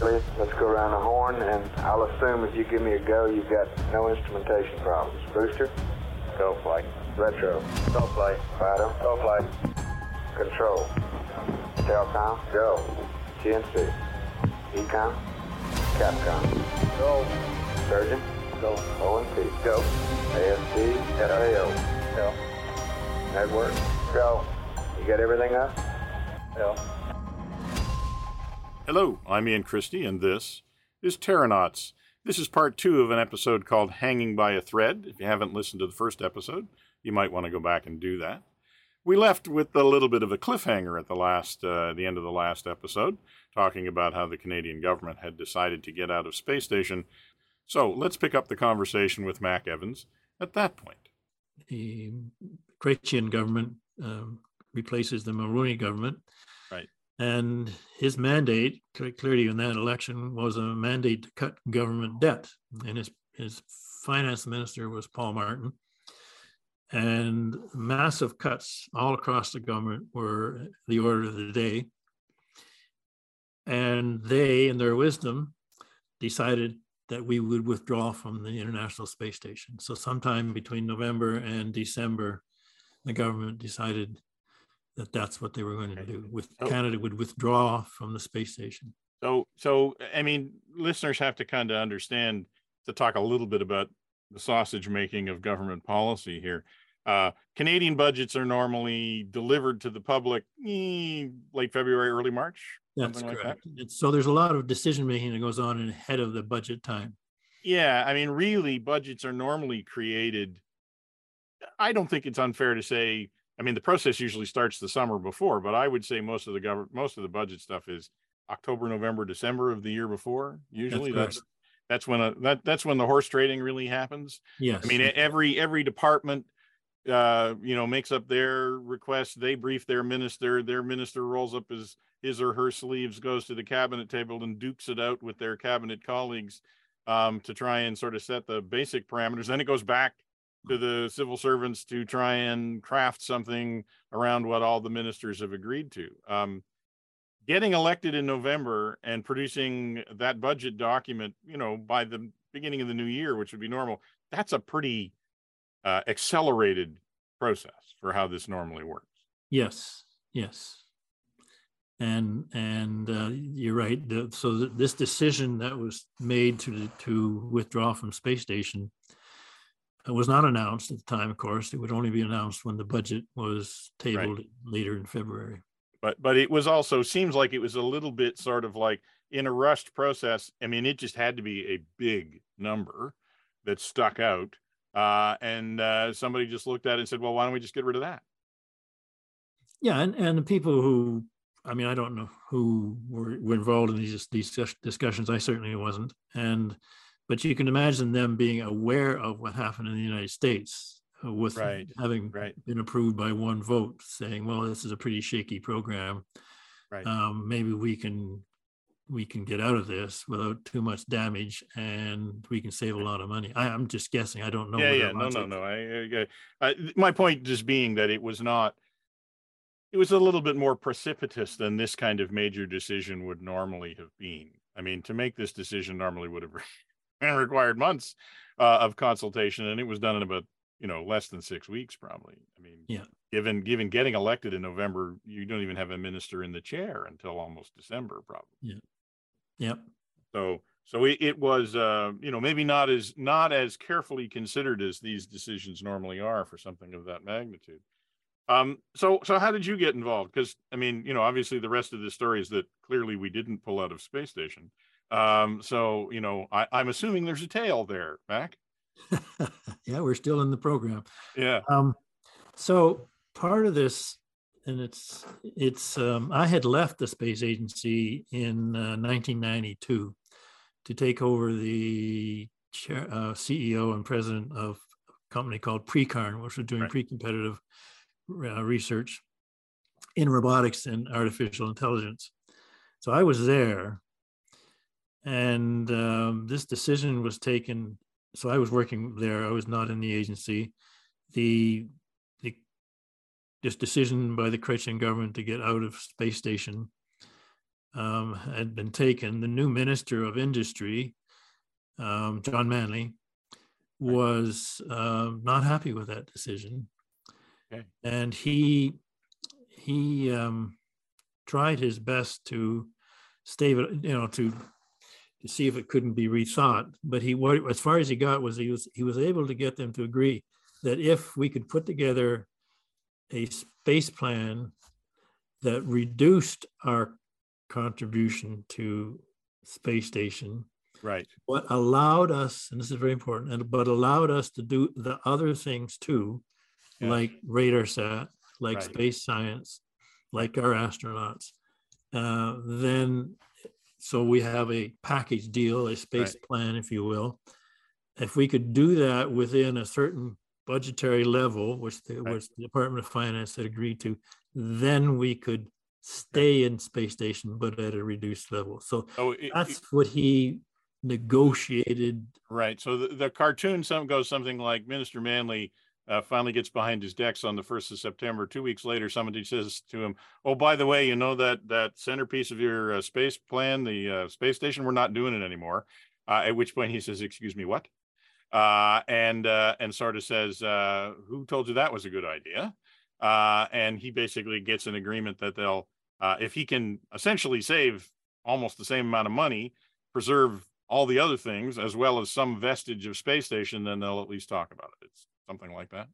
Let's go around the horn, and I'll assume if you give me a go, you've got no instrumentation problems. Booster, go flight. Retro, go flight. Fido, go flight. Control, Telcom, go. GNC, EECOM, Capcom, go. Surgeon, go. ONC, go. ASD, FAO, go. Network, go. You got everything up? Go. Hello, I'm Ian Christie, and this is Terranauts. This is part two of an episode called Hanging by a Thread. If you haven't listened to the first episode, you might want to go back and do that. We left with a little bit of a cliffhanger at the last, uh, the end of the last episode, talking about how the Canadian government had decided to get out of space station. So let's pick up the conversation with Mac Evans at that point. The Chrétien government um, replaces the Mulroney government and his mandate, clearly in that election, was a mandate to cut government debt. And his, his finance minister was Paul Martin. And massive cuts all across the government were the order of the day. And they, in their wisdom, decided that we would withdraw from the International Space Station. So, sometime between November and December, the government decided that that's what they were going to do. With oh. Canada would withdraw from the space station. So, so I mean, listeners have to kind of understand to talk a little bit about the sausage making of government policy here. Uh, Canadian budgets are normally delivered to the public eh, late February, early March. That's correct. That. so there's a lot of decision making that goes on ahead of the budget time. Yeah, I mean, really, budgets are normally created. I don't think it's unfair to say I mean, the process usually starts the summer before, but I would say most of the government, most of the budget stuff is October, November, December of the year before. Usually, that's that's, that's when a, that that's when the horse trading really happens. Yes, I mean every every department, uh, you know, makes up their request. They brief their minister. Their minister rolls up his his or her sleeves, goes to the cabinet table, and dukes it out with their cabinet colleagues um, to try and sort of set the basic parameters. Then it goes back to the civil servants to try and craft something around what all the ministers have agreed to. Um, getting elected in November and producing that budget document, you know, by the beginning of the new year, which would be normal, that's a pretty uh, accelerated process for how this normally works. Yes, yes. And and uh, you're right. The, so this decision that was made to to withdraw from space station it was not announced at the time, of course. It would only be announced when the budget was tabled right. later in February. But but it was also seems like it was a little bit sort of like in a rushed process. I mean, it just had to be a big number that stuck out, uh, and uh, somebody just looked at it and said, "Well, why don't we just get rid of that?" Yeah, and and the people who, I mean, I don't know who were, were involved in these these discussions. I certainly wasn't, and but you can imagine them being aware of what happened in the United States uh, with right. having right. been approved by one vote, saying, "Well, this is a pretty shaky program. Right. Um, maybe we can we can get out of this without too much damage, and we can save a lot of money." I, am just guessing. I don't know. Yeah, yeah, no, no, no. I, I, I, my point just being that it was not. It was a little bit more precipitous than this kind of major decision would normally have been. I mean, to make this decision normally would have and required months uh, of consultation, and it was done in about you know less than six weeks, probably. I mean, yeah. Given given getting elected in November, you don't even have a minister in the chair until almost December, probably. Yeah. Yep. So so it, it was uh, you know maybe not as not as carefully considered as these decisions normally are for something of that magnitude. Um, so so how did you get involved? Because I mean, you know, obviously the rest of the story is that clearly we didn't pull out of space station. Um, so you know, I, I'm assuming there's a tail there, Mac. yeah, we're still in the program. Yeah. Um, so part of this, and it's it's um, I had left the space agency in uh, 1992 to take over the chair, uh, CEO and president of a company called Precarn, which was doing right. pre-competitive uh, research in robotics and artificial intelligence. So I was there and um, this decision was taken. So I was working there. I was not in the agency. The the this decision by the Chrétien government to get out of space station um, had been taken, the new Minister of Industry, um, John Manley, was uh, not happy with that decision, okay. and he he um, tried his best to stave it, you know, to to see if it couldn't be rethought. But he, what, as far as he got, was he was he was able to get them to agree that if we could put together a space plan that reduced our contribution to space station right what allowed us and this is very important and but allowed us to do the other things too Yeah. like RadarSat like Right. space science like our astronauts uh, then so we have a package deal a space plan if you will. If we could do that within a certain budgetary level which the, Right. which the department of finance had agreed to then we could stay in space station but at a reduced level. So oh it- it- that's what he negotiated. right. So the, the cartoon some goes something like minister manley uh, finally gets behind his decks on the 1st of september. Two weeks later somebody says to him oh by the way you know that that centerpiece of your uh, space plan the uh, space station we're not doing it anymore. Uh, at which point he says excuse me what? Uh, and uh, and of says who told you that was a good idea? And he basically gets an agreement that they'll if he can essentially save almost the same amount of money preserve all the other things as well as some vestige of space station then they'll at least talk about it. It's something like that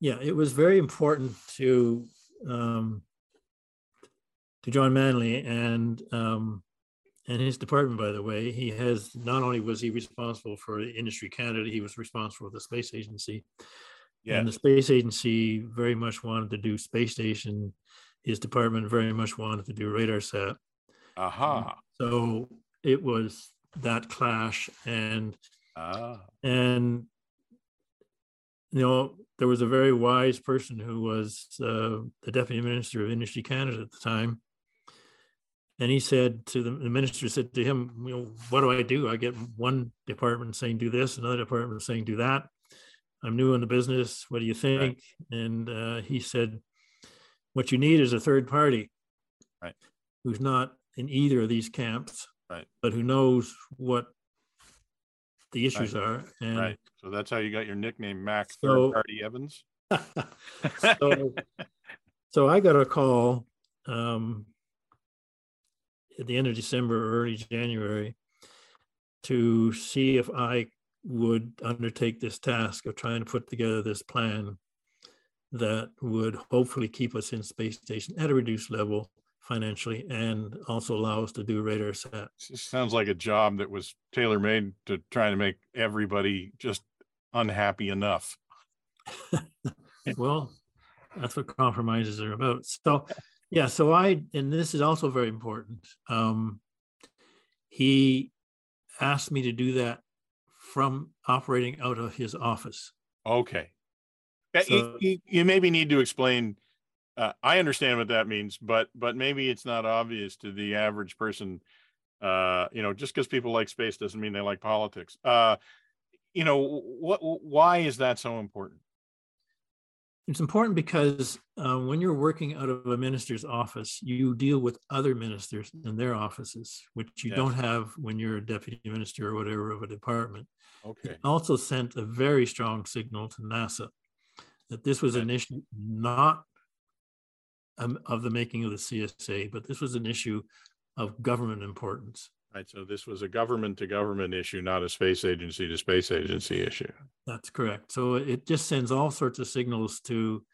Yeah, it was very important to um, to John Manley and um, and his department. By the way, he has not only was he responsible for Industry Canada, he was responsible for the space agency. yeah And the space agency very much wanted to do space station. His department very much wanted to do RadarSat. aha So it was that clash and ah and you know there was a very wise person who was uh, the deputy minister of industry canada at the time. And he said to the, the minister said to him you know what do i do? I get one department saying do this another department saying do that. I'm new in the business. What do you think? And uh, he said what you need is a third party Right. who's not in either of these camps Right. but who knows what the issues are and right. So that's how you got your nickname mac So- third party evans? So, so I got a call um, at the end of December, or early January, to see if I would undertake this task of trying to put together this plan that would hopefully keep us in space station at a reduced level financially and also allow us to do RadarSat. Sounds like a job that was tailor made to try to make everybody just unhappy enough well, that's what compromises are about. So, yeah, so I, and this is also very important. Um, he asked me to do that from operating out of his office. Okay. So- you, you maybe need to explain. Uh, I understand what that means, but but maybe it's not obvious to the average person. Uh, you know, just because people like space doesn't mean they like politics. Uh, you know, what? Why is that so important? It's important because uh, when you're working out of a minister's office, you deal with other ministers in their offices, which you Yes. don't have when you're a deputy minister or whatever of a department. Okay. It also sent a very strong signal to NASA that this was an issue not um, of the making of the CSA, but this was an issue of government importance. Right. So this was a government to government issue, not a space agency to space agency issue. That's correct. So it just sends all sorts of signals to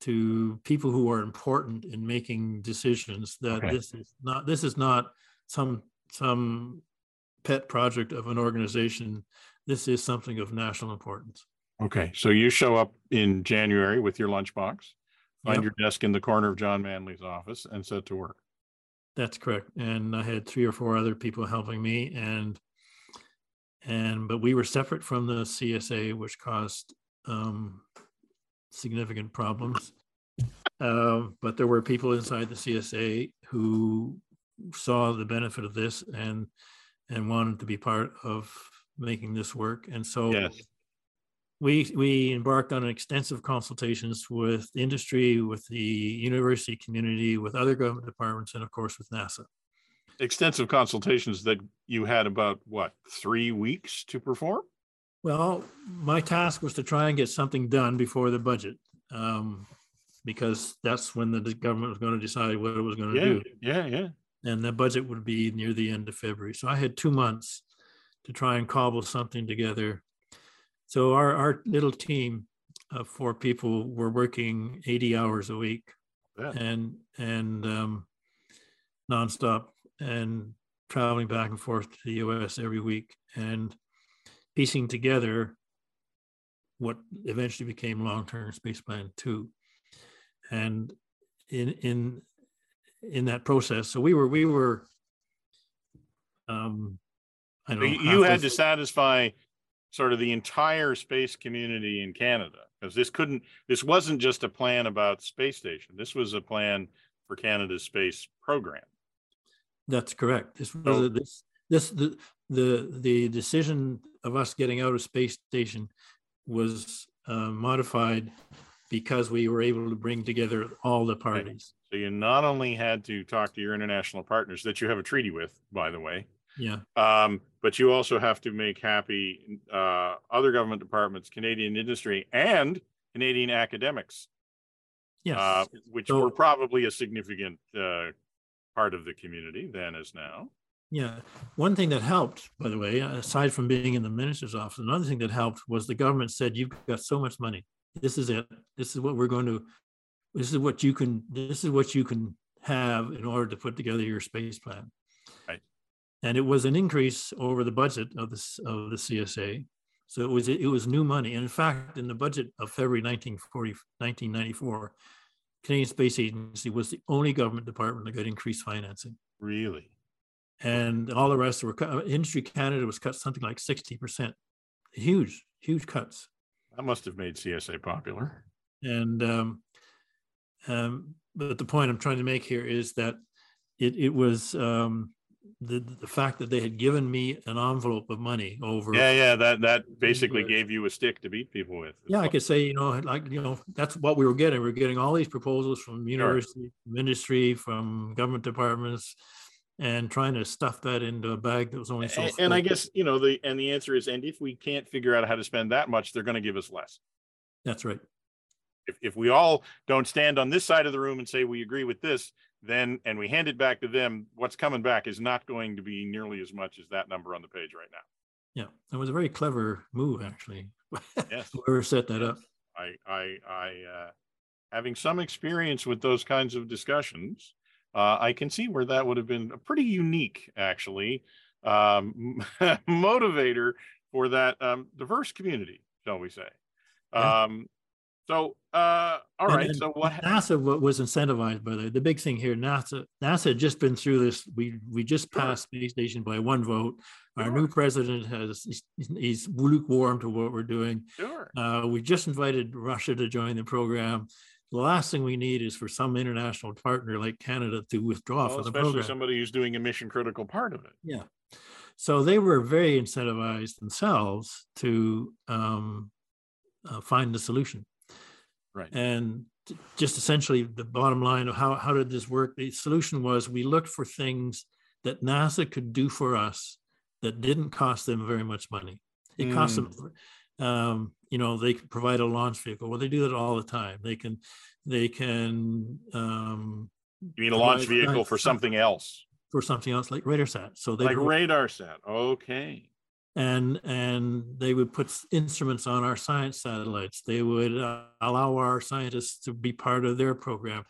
to people who are important in making decisions that Okay. this is not this is not some some pet project of an organization. This is something of national importance. Okay. So you show up in January with your lunchbox, find your desk in the corner of John Manley's office, and set to work. That's correct. And I had three or four other people helping me and and but we were separate from the CSA, which caused um, significant problems. Um, but there were people inside the CSA who saw the benefit of this and and wanted to be part of making this work. And so Yes. We we embarked on extensive consultations with industry, with the university community, with other government departments, and of course with NASA. Extensive consultations that you had about what three weeks to perform. Well, my task was to try and get something done before the budget, um, because that's when the government was going to decide what it was going to Yeah, do, yeah, yeah. and the budget would be near the end of February. So I had two months to try and cobble something together. So our our little team of four people were working 80 hours a week Yeah. and and um, nonstop and traveling back and forth to the U.S. every week and piecing together what eventually became long-term space plan two and in in in that process so we were we were um i don't know you had to satisfy sort of the entire space community in Canada because this couldn't. This wasn't just a plan about space station. This was a plan for Canada's space program. That's correct. This was So- a, this this the the the decision of us getting out of space station was uh, modified because we were able to bring together all the parties. So you not only had to talk to your international partners that you have a treaty with, by the way, Yeah, um, but you also have to make happy uh, other government departments, Canadian industry, and Canadian academics, yes. uh, which So- were probably a significant uh, part of the community then as now. Yeah, one thing that helped, by the way, aside from being in the minister's office, another thing that helped was the government said, "You've got so much money. This is it. This is what we're going to. This is what you can. This is what you can have in order to put together your space plan." And it was an increase over the budget of this of the CSA. So it was it was new money. And in fact, in the budget of February 1940, 1994, Canadian Space Agency was the only government department that got increased financing Really? and all the rest were cut. Industry Canada was cut something like sixty percent, huge, huge cuts. That must have made CSA popular. And um, um, but the point I'm trying to make here is that it it was um, the the fact that they had given me an envelope of money over. Yeah, yeah. That that basically gave you a stick to beat people with. Yeah, I could say, you know, like, you know, that's what we were getting. We were getting all these proposals from university, from industry, from government departments, and trying to stuff that into a bag that was only so. And, and I guess you know the and the answer is, and if we can't figure out how to spend that much, they're going to give us less. That's right. If if we all don't stand on this side of the room and say we agree with this, then and we hand it back to them, what's coming back is not going to be nearly as much as that number on the page right now. Yeah, it was a very clever move, actually. Yes. Whoever set that up. I, I, I, uh, having some experience with those kinds of discussions, uh, I can see where that would have been a pretty unique, actually, um, motivator for that um, diverse community, shall we say? Yeah. Um, so, uh, all And- right. So what? NASA wa- was incentivized by the, the big thing here. NASA NASA had just been through this. We we just Sure. passed space station by one vote. Our Sure. new president has he's, he's lukewarm to what we're doing. Sure. Uh, we just invited Russia to join the program. The last thing we need is for some international partner like Canada to withdraw Well, from the program. especially somebody who's doing a mission critical part of it. Yeah. So they were very incentivized themselves to um, uh, find the solution. Right. And just essentially the bottom line of how, how did this work? The solution was we looked for things that NASA could do for us that didn't cost them very much money. It cost them, um, you know, they could provide a launch vehicle. Well, they do that all the time. They can, they can, um, You mean a launch vehicle for something else, for something else like radar RadarSat. So they like provi- RadarSat. Okay. And and they would put instruments on our science satellites. They would uh, allow our scientists to be part of their program.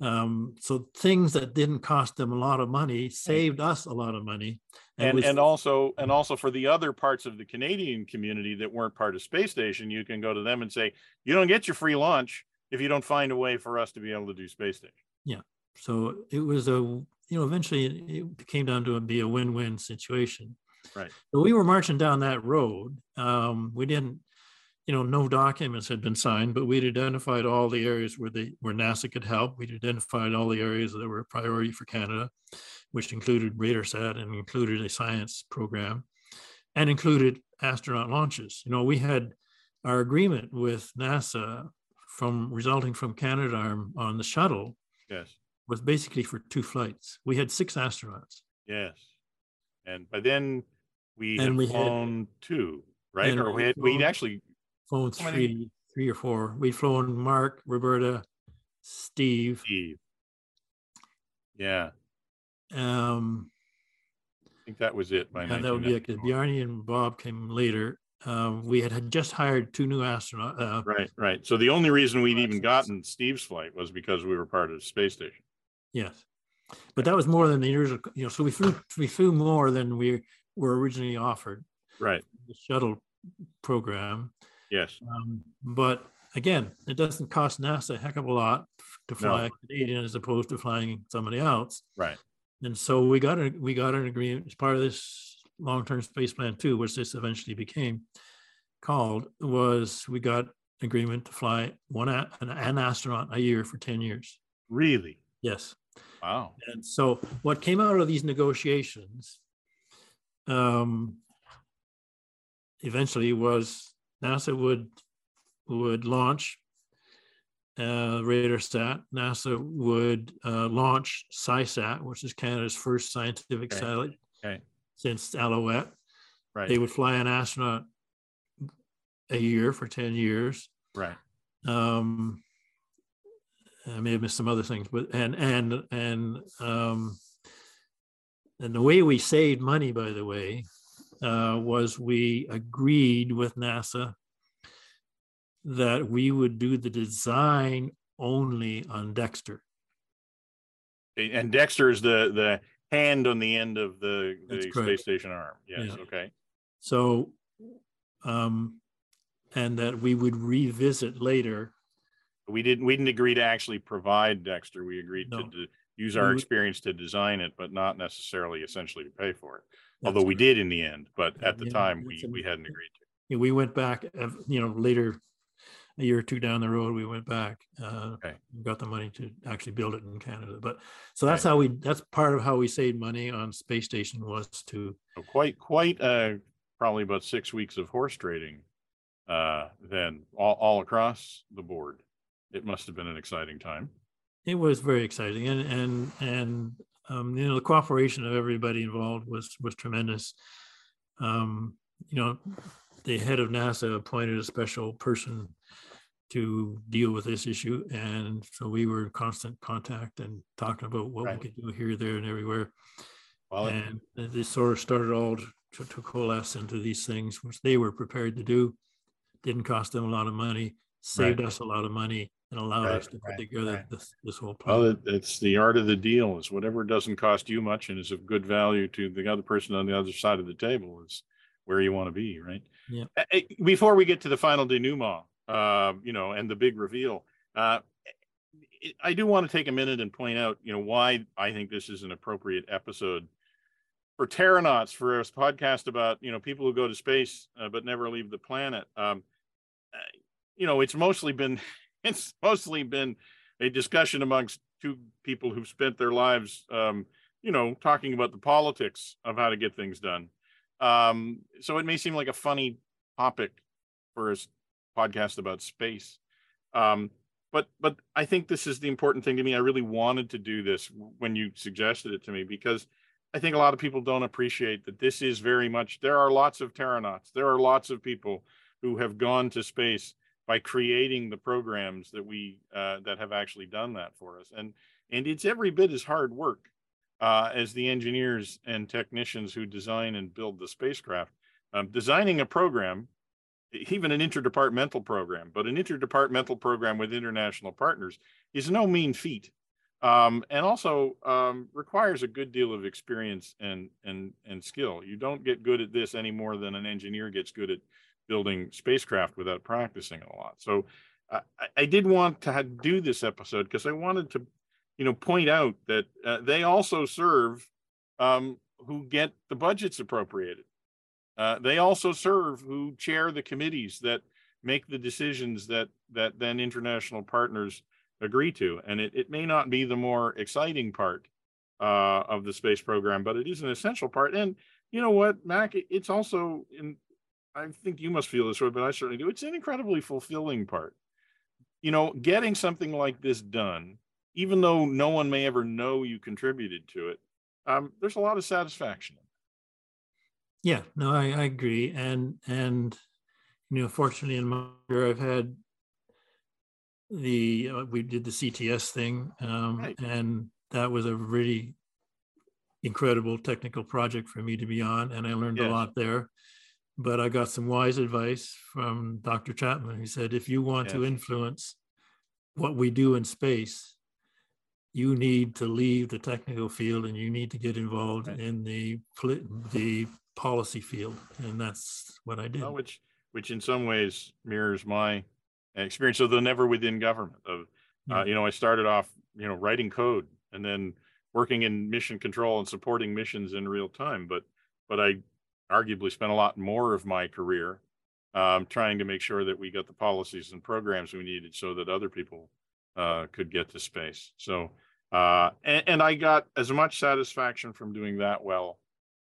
Um, so things that didn't cost them a lot of money saved us a lot of money. and was- and also and also for the other parts of the Canadian community that weren't part of space station, you can go to them and say, you don't get your free lunch if you don't find a way for us to be able to do space station. Yeah. So it was a you know eventually it, came down to be a win-win situation. Right. So we were marching down that road. Um, we didn't, you know, no documents had been signed, but we'd identified all the areas where the where NASA could help. We'd identified all the areas that were a priority for Canada, which included RadarSat and included a science program, and included astronaut launches. You know, we had our agreement with NASA from resulting from Canadarm on the shuttle Yes. was basically for two flights. We had six astronauts. Yes. And by then we And had we had- flown two, right? Or we had, we'd actually, Flown How many- three, three or four. We'd flown Mark, Roberta, Steve. Steve. Yeah, Um, I think that was it by and that would be it, 'cause 1994. Bjarni and Bob came later. Um, we had, had just hired two new astronauts. Uh, Right, right. So the only reason we'd even gotten Steve's flight was because we were part of the space station. yes, but that was more than the original. You know, so we flew we flew more than we were originally offered. Right. The shuttle program, Yes. um, but again, it doesn't cost NASA a heck of a lot to fly No. a Canadian as opposed to flying somebody else. Right. And so we got a we got an agreement as part of this long-term space plan too, which this eventually became called, was we got agreement to fly one an, an astronaut a year for 10 years. Really? Yes. Wow. And so what came out of these negotiations um, eventually was NASA would would launch uh, RadarSat. NASA would uh, launch SciSat, which is Canada's first scientific Okay. satellite Okay. since Alouette. Right. They would fly an astronaut a year for 10 years. Right. Um, I may have missed some other things, but and and and um, and the way we saved money, by the way, uh, was we agreed with NASA that we would do the design only on Dexter. And Dexter is the, the hand on the end of the, the correct. space station arm. Yes. Yeah. Okay. So, um, and that we would revisit later. We didn't, we didn't agree to actually provide Dexter. We agreed to, No. to use our experience to design it, but not necessarily essentially to pay for it. That's Although we correct. did in the end, but at the Yeah, time, we, we hadn't agreed to. We went back, uh, you know, later, a year or two down the road, we went back, uh, Okay. got the money to actually build it in Canada. But so that's Right. how we, that's part of how we saved money on space station was to, So quite, quite, uh, probably about six weeks of horse trading. Uh, then all, all across the board. It must have been an exciting time. it was very exciting and, and, and, um, you know, the cooperation of everybody involved was, was tremendous. Um, you know, the head of NASA appointed a special person to deal with this issue. And so we were in constant contact and talking about what Right. we could do here, there and everywhere. Well, And it sort of started all to, to coalesce into these things, which they were prepared to do. Didn't cost them a lot of money, saved us a lot of money, and allowed Right, us to put right, together right. this, this whole Well, plan. it, it's the art of the deal is whatever doesn't cost you much and is of good value to the other person on the other side of the table is where you want to be, right? Yeah. Before we get to the final denouement, uh, you know, and the big reveal, uh, I do want to take a minute and point out, you know, why I think this is an appropriate episode for Terranauts, for a podcast about, you know, people who go to space uh, but never leave the planet. Um, uh, you know, it's mostly been, it's mostly been a discussion amongst two people who've spent their lives, um, you know, talking about the politics of how to get things done. Um, so it may seem like a funny topic for a podcast about space. Um, but but I think this is the important thing to me. I really wanted to do this when you suggested it to me because I think a lot of people don't appreciate that this is very much. There are lots of terranauts. There are lots of people who have gone to space by creating the programs that we uh, that have actually done that for us, and and it's every bit as hard work uh, as the engineers and technicians who design and build the spacecraft. Um, designing a program even an interdepartmental program, but an interdepartmental program with international partners is no mean feat. Um, and also um, requires a good deal of experience and and and skill. You don't get good at this any more than an engineer gets good at building spacecraft without practicing a lot. So I, I did want to do this episode because I wanted to, you know, point out that uh, they also serve um, who get the budgets appropriated. Uh, they also serve who chair the committees that make the decisions that that then international partners agree to. And it, it may not be the more exciting part uh, of the space program, but it is an essential part. And you know what, Mac, it's also in I think you must feel this way, but I certainly do. It's an incredibly fulfilling part. You know, getting something like this done, even though no one may ever know you contributed to it, um, there's a lot of satisfaction. Yeah, no, I, I agree, and and you know, fortunately in my career, I've had the uh, we did the CTS thing, um, right. and that was a really incredible technical project for me to be on, and I learned yes. a lot there. But I got some wise advice from Dr. Chapman, who said, if you want yes. to influence what we do in space, you need to leave the technical field and you need to get involved right. in the the policy field, and that's what I did. Well, which which in some ways mirrors my experience. So the never within government of, uh, you know, I started off, you know, writing code and then working in mission control and supporting missions in real time. But but I arguably spent a lot more of my career um, trying to make sure that we got the policies and programs we needed so that other people uh, could get to space. So uh, and, and I got as much satisfaction from doing that well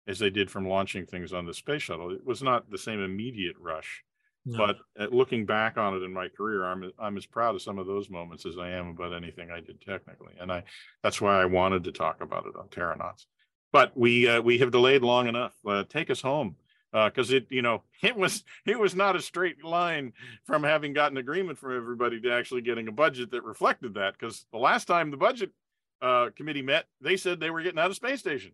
as they did from launching things on the space shuttle. It was not the same immediate rush, no. but uh, looking back on it in my career, I'm I'm as proud of some of those moments as I am about anything I did technically, and I that's why I wanted to talk about it on Terranauts. But we uh, we have delayed long enough. Uh, take us home because uh, it you know it was it was not a straight line from having gotten agreement from everybody to actually getting a budget that reflected that because the last time the budget uh, committee met they said they were getting out of space station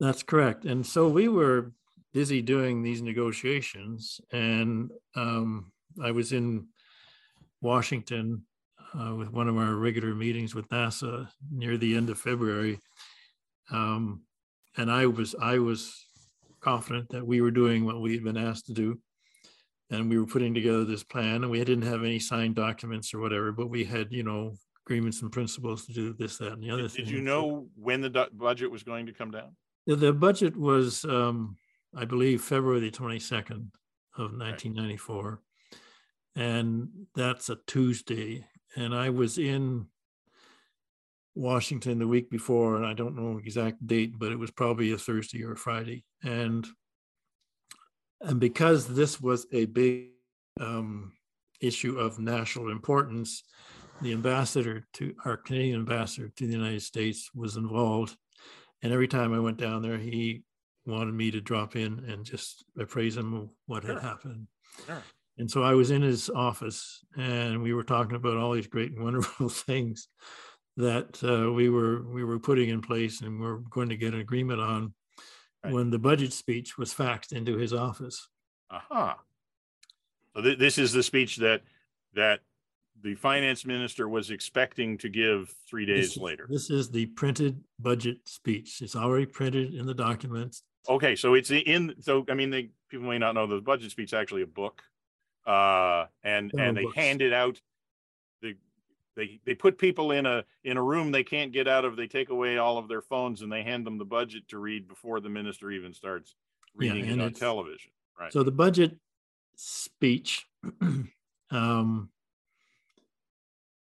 that's correct. And so we were busy doing these negotiations, and um, I was in Washington uh, with one of our regular meetings with NASA near the end of February, um, and I was I was confident that we were doing what we had been asked to do, and we were putting together this plan, and we didn't have any signed documents or whatever, but we had you know agreements and principles to do this, that, and the other. Did, thing. did you know when the budget was going to come down? The budget was, um, I believe, February the 22nd of 1994. And that's a Tuesday. And I was in Washington the week before, and I don't know exact date, but it was probably a Thursday or a Friday. And and because this was a big um, issue of national importance, the ambassador to our Canadian ambassador to the United States was involved and every time I went down there, he wanted me to drop in and just appraise him of what sure. had happened. Sure. And so I was in his office and we were talking about all these great and wonderful things that uh, we were we were putting in place and we're going to get an agreement on right. when the budget speech was faxed into his office. Aha. Uh-huh. So th- this is the speech that that the finance minister was expecting to give three days this, later. This is the printed budget speech. It's already printed in the documents. Okay, so it's in. So I mean, they people may not know the budget speech is actually a book, uh, and and they books. hand it out. They they put people in a in a room they can't get out of. They take away all of their phones and they hand them the budget to read before the minister even starts reading yeah, it on television. Right. So the budget speech. um,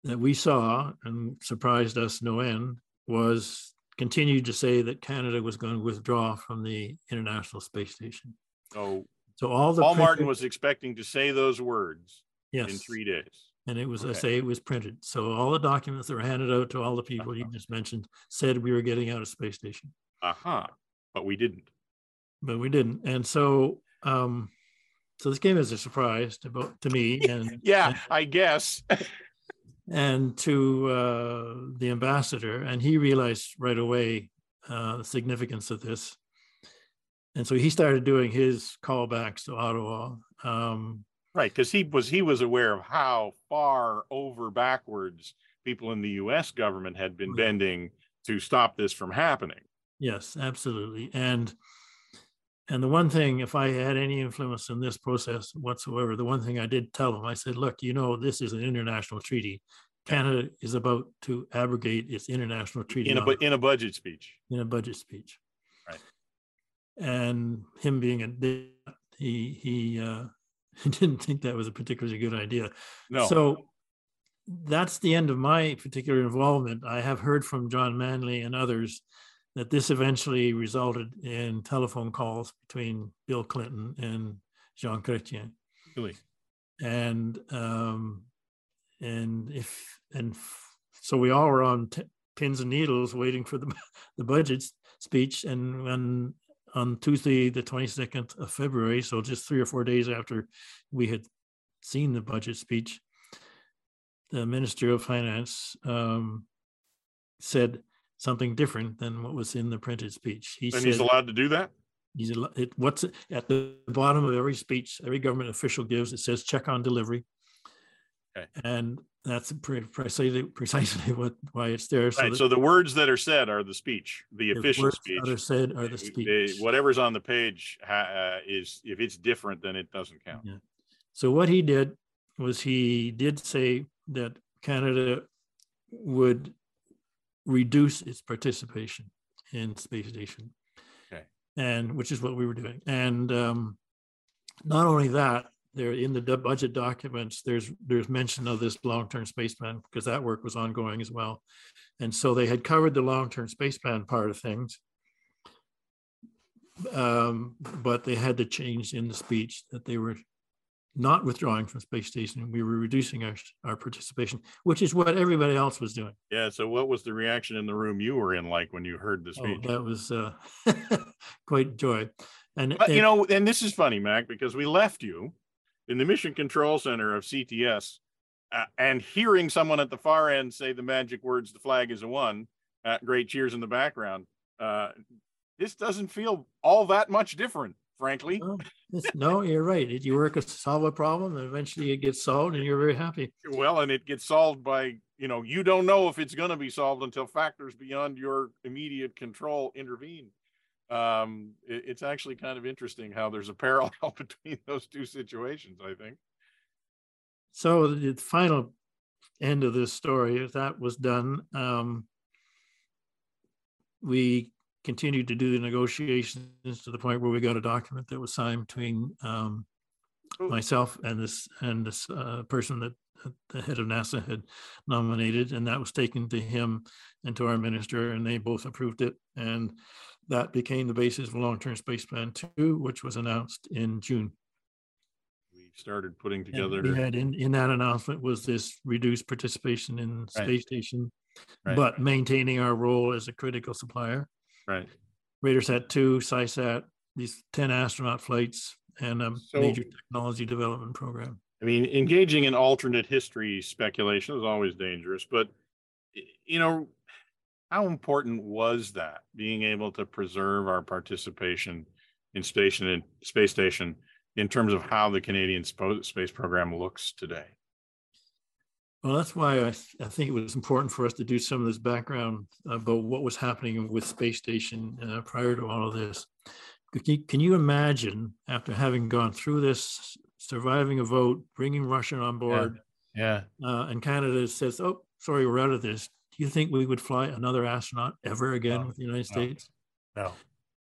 that we saw and surprised us no end was continued to say that Canada was going to withdraw from the International Space Station. Oh, so all the Paul Martin was expecting to say those words yes. in three days. And it was, okay. I say, it was printed. So all the documents that were handed out to all the people uh-huh. you just mentioned said we were getting out of space station. Aha, uh-huh. but we didn't. But we didn't. And so, um, so this came as a surprise to, both to me. And yeah, and, I guess. and to uh, the ambassador, and he realized right away uh, the significance of this. And so he started doing his callbacks to Ottawa. Um, right, because he was he was aware of how far over backwards people in the U.S. government had been bending to stop this from happening. Yes, absolutely, and and the one thing, if I had any influence in this process whatsoever, the one thing I did tell them, I said, look, you know, this is an international treaty. Canada is about to abrogate its international treaty in a, in a budget speech. In a budget speech. Right. And him being a he he uh, didn't think that was a particularly good idea. No. So that's the end of my particular involvement. I have heard from John Manley and others that this eventually resulted in telephone calls between Bill Clinton and Jean Chrétien. Really? And um, and if and f- so we all were on t- pins and needles waiting for the the budget speech. And when on Tuesday, the 22nd of February, so just three or four days after we had seen the budget speech, the Minister of Finance um, said something different than what was in the printed speech. He And said, he's allowed to do that? He's it, what's at the bottom of every speech, every government official gives, it says check on delivery. Okay. And that's precisely precisely what why it's there. Right. that So the words that are said are the speech, the the official words speech. that are said are the They- speech. whatever's on the page uh, is, if it's different, then it doesn't count. Yeah. So what he did was he did say that Canada would reduce its participation in space station. Okay. And which is what we were doing. And um, not only that, there in the budget documents, there's there's mention of this long-term space plan because that work was ongoing as well. And so they had covered the long-term space plan part of things. Um, but they had to change in the speech that they were not withdrawing from space station. We were reducing our, our participation, which is what everybody else was doing. Yeah. So what was the reaction in the room you were in like when you heard the Oh, speech? that was uh, quite joy. And But you know, and this is funny, Mac, because we left you in the Mission Control Center of CTS, uh, and hearing someone at the far end say the magic words, "The flag is a one," uh, great cheers in the background. Uh, this doesn't feel all that much different, frankly. no, no, you're right. You work to solve a problem, and eventually it gets solved, and you're very happy. Well, and it gets solved by you know you don't know if it's going to be solved until factors beyond your immediate control intervene. Um, it- it's actually kind of interesting how there's a parallel between those two situations. I think. So the final end of this story, if that was done, um, we continued to do the negotiations to the point where we got a document that was signed between um, myself and this and this uh, person that that the head of NASA had nominated, and that was taken to him and to our minister, and they both approved it, and that became the basis of long-term space plan two, which was announced in June. we started putting And together We had in, in that announcement was this reduced participation in Right. space station, Right. but maintaining our role as a critical supplier. right Radarsat two, SciSat, these ten astronaut flights and a So- major technology development program. i mean engaging in alternate history speculation is always dangerous but you know how important was that being able to preserve our participation in station in space station in terms of how the canadian space program looks today Well, that's why I, th- I think it was important for us to do some of this background about what was happening with space station uh, prior to all of this. Can you, imagine after having gone through this, surviving a vote, bringing Russia on board, yeah uh, and Canada says, "Oh, sorry, we're out of this." Do you think we would fly another astronaut ever again No, with the United no. States? no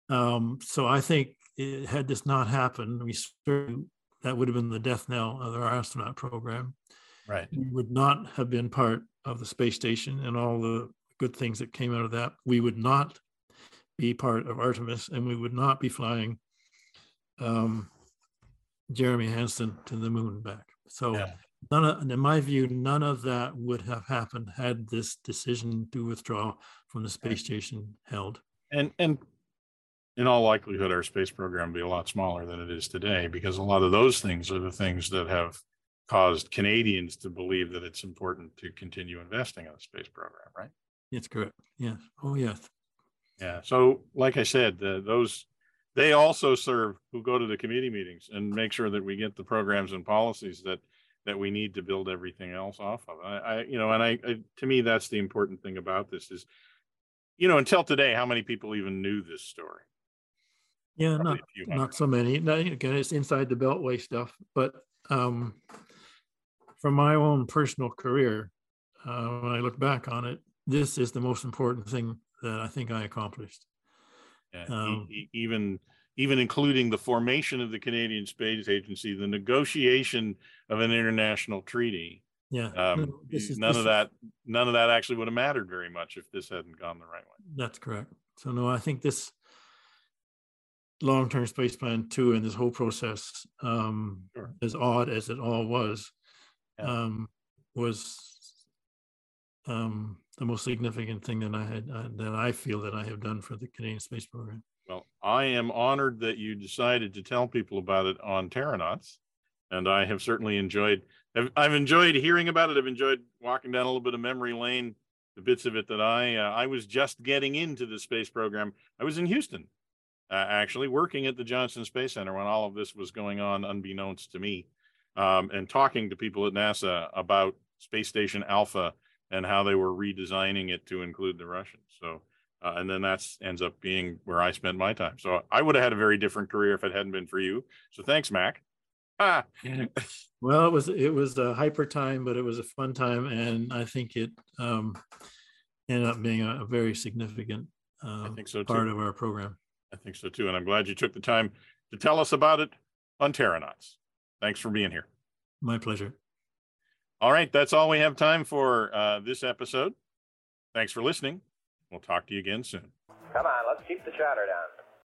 Um, so I think it, had this not happened, we certainly, that would have been the death knell of our astronaut program. right We would not have been part of the space station and all the good things that came out of that. We would not be part of Artemis, and we would not be flying um, Jeremy Hansen to the moon back. So Yeah. None of, in my view, none of that would have happened had this decision to withdraw from the space station held. and and in all likelihood our space program will be a lot smaller than it is today because a lot of those things are the things that have caused canadians to believe that it's important to continue investing in the space program right That's correct. Yes. Oh, yes. yeah so like i said uh, those they also serve who go to the committee meetings and make sure that we get the programs and policies that that we need to build everything else off of i, I you know and I, I to me that's the important thing about this is you know until today how many people even knew this story Yeah, Probably not a few hundred. not so many. No, Again, it's inside the beltway stuff, but um, from my own personal career, uh, when I look back on it, this is the most important thing that I think I accomplished. Yeah, Um, e- even even including the formation of the Canadian Space Agency, the negotiation of an international treaty. Yeah, um, is, none of is- that none of that actually would have mattered very much if this hadn't gone the right way. That's correct. So no, I think this long-term space plan too, and this whole process, um, Sure. as odd as it all was, Yeah. um, was um, the most significant thing that I had uh, that I feel that I have done for the Canadian Space Program. Well, I am honored that you decided to tell people about it on Terranauts. And I have certainly enjoyed, I've, I've enjoyed hearing about it. I've enjoyed walking down a little bit of memory lane, the bits of it that I, uh, I was just getting into the space program. I was in Houston, uh, actually working at the Johnson Space Center when all of this was going on, unbeknownst to me, um, and talking to people at NASA about Space Station Alpha and how they were redesigning it to include the Russians. So, uh, and then that's ends up being where I spent my time. So I would have had a very different career if it hadn't been for you. So thanks, Mac. Ah, Well, it was it was a hyper time, but it was a fun time, and I think it um, ended up being a, a very significant uh, think so, part of our program. I think so too. And I'm glad you took the time to tell us about it on Terranauts. Thanks for being here. My pleasure. All right, that's all we have time for uh, this episode. Thanks for listening. We'll talk to you again soon. Come on, let's keep the chatter down.